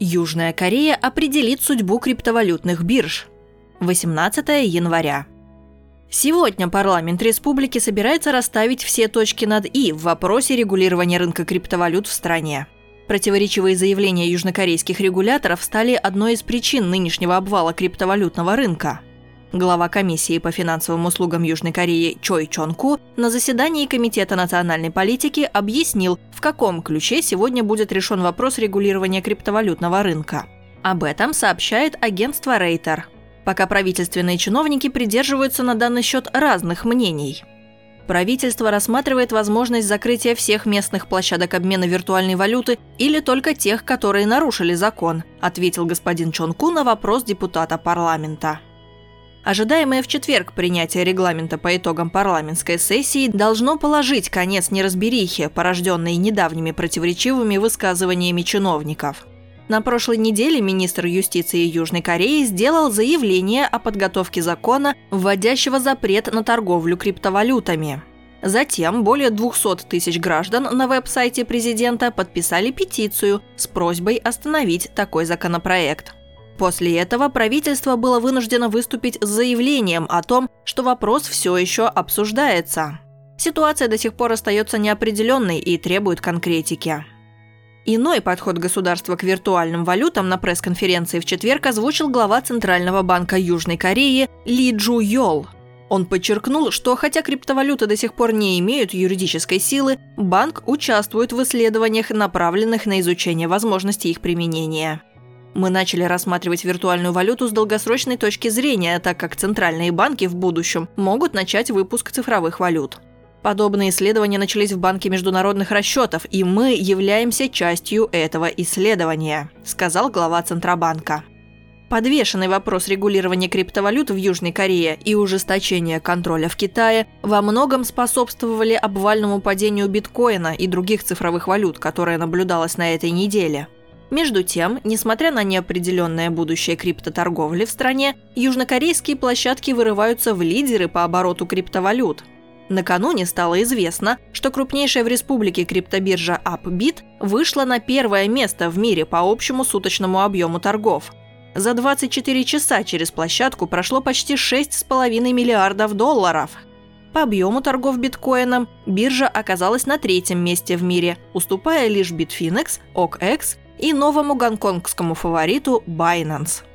Южная Корея определит судьбу криптовалютных бирж. 18 января. Сегодня парламент республики собирается расставить все точки над «и» в вопросе регулирования рынка криптовалют в стране. Противоречивые заявления южнокорейских регуляторов стали одной из причин нынешнего обвала криптовалютного рынка – Глава комиссии по финансовым услугам Южной Кореи Чой Чон Ку на заседании Комитета национальной политики объяснил, в каком ключе сегодня будет решен вопрос регулирования криптовалютного рынка. Об этом сообщает агентство Рейтер. Пока правительственные чиновники придерживаются на данный счет разных мнений. Правительство рассматривает возможность закрытия всех местных площадок обмена виртуальной валюты или только тех, которые нарушили закон, ответил господин Чон Ку на вопрос депутата парламента. Ожидаемое в четверг принятие регламента по итогам парламентской сессии должно положить конец неразберихе, порожденной недавними противоречивыми высказываниями чиновников. На прошлой неделе министр юстиции Южной Кореи сделал заявление о подготовке закона, вводящего запрет на торговлю криптовалютами. Затем более 200 тысяч граждан на веб-сайте президента подписали петицию с просьбой остановить такой законопроект. После этого правительство было вынуждено выступить с заявлением о том, что вопрос все еще обсуждается. Ситуация до сих пор остается неопределенной и требует конкретики. Иной подход государства к виртуальным валютам на пресс-конференции в четверг озвучил глава Центрального банка Южной Кореи Ли Джу Йол. Он подчеркнул, что хотя криптовалюты до сих пор не имеют юридической силы, банк участвует в исследованиях, направленных на изучение возможностей их применения. Мы начали рассматривать виртуальную валюту с долгосрочной точки зрения, так как центральные банки в будущем могут начать выпуск цифровых валют. Подобные исследования начались в Банке международных расчетов, и мы являемся частью этого исследования, сказал глава Центробанка. Подвешенный вопрос регулирования криптовалют в Южной Корее и ужесточения контроля в Китае во многом способствовали обвальному падению биткоина и других цифровых валют, которое наблюдалось на этой неделе – между тем, несмотря на неопределенное будущее криптоторговли в стране, южнокорейские площадки вырываются в лидеры по обороту криптовалют. Накануне стало известно, что крупнейшая в республике криптобиржа Upbit вышла на первое место в мире по общему суточному объему торгов. За 24 часа через площадку прошло почти 6,5 миллиардов долларов. По объему торгов биткоином биржа оказалась на третьем месте в мире, уступая лишь Bitfinex, OKX и новому гонконгскому фавориту Binance.